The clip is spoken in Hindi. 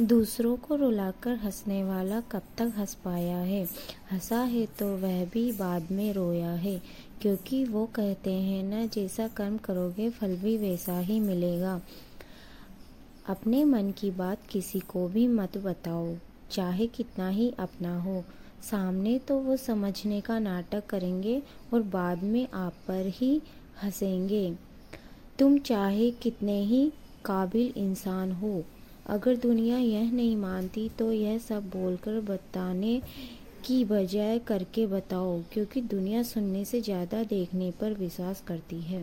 दूसरों को रुलाकर हंसने वाला कब तक हंस पाया है? हंसा है तो वह भी बाद में रोया है, क्योंकि वो कहते हैं, न, जैसा कर्म करोगे, फल भी वैसा ही मिलेगा। अपने मन की बात किसी को भी मत बताओ, चाहे कितना ही अपना हो। सामने तो वो समझने का नाटक करेंगे और बाद में आप पर ही हंसेंगे। तुम चाहे कितने ही काबिल इंसान हो अगर दुनिया यह नहीं मानती तो यह सब बोलकर बताने की बजाय करके बताओ, क्योंकि दुनिया सुनने से ज़्यादा देखने पर विश्वास करती है।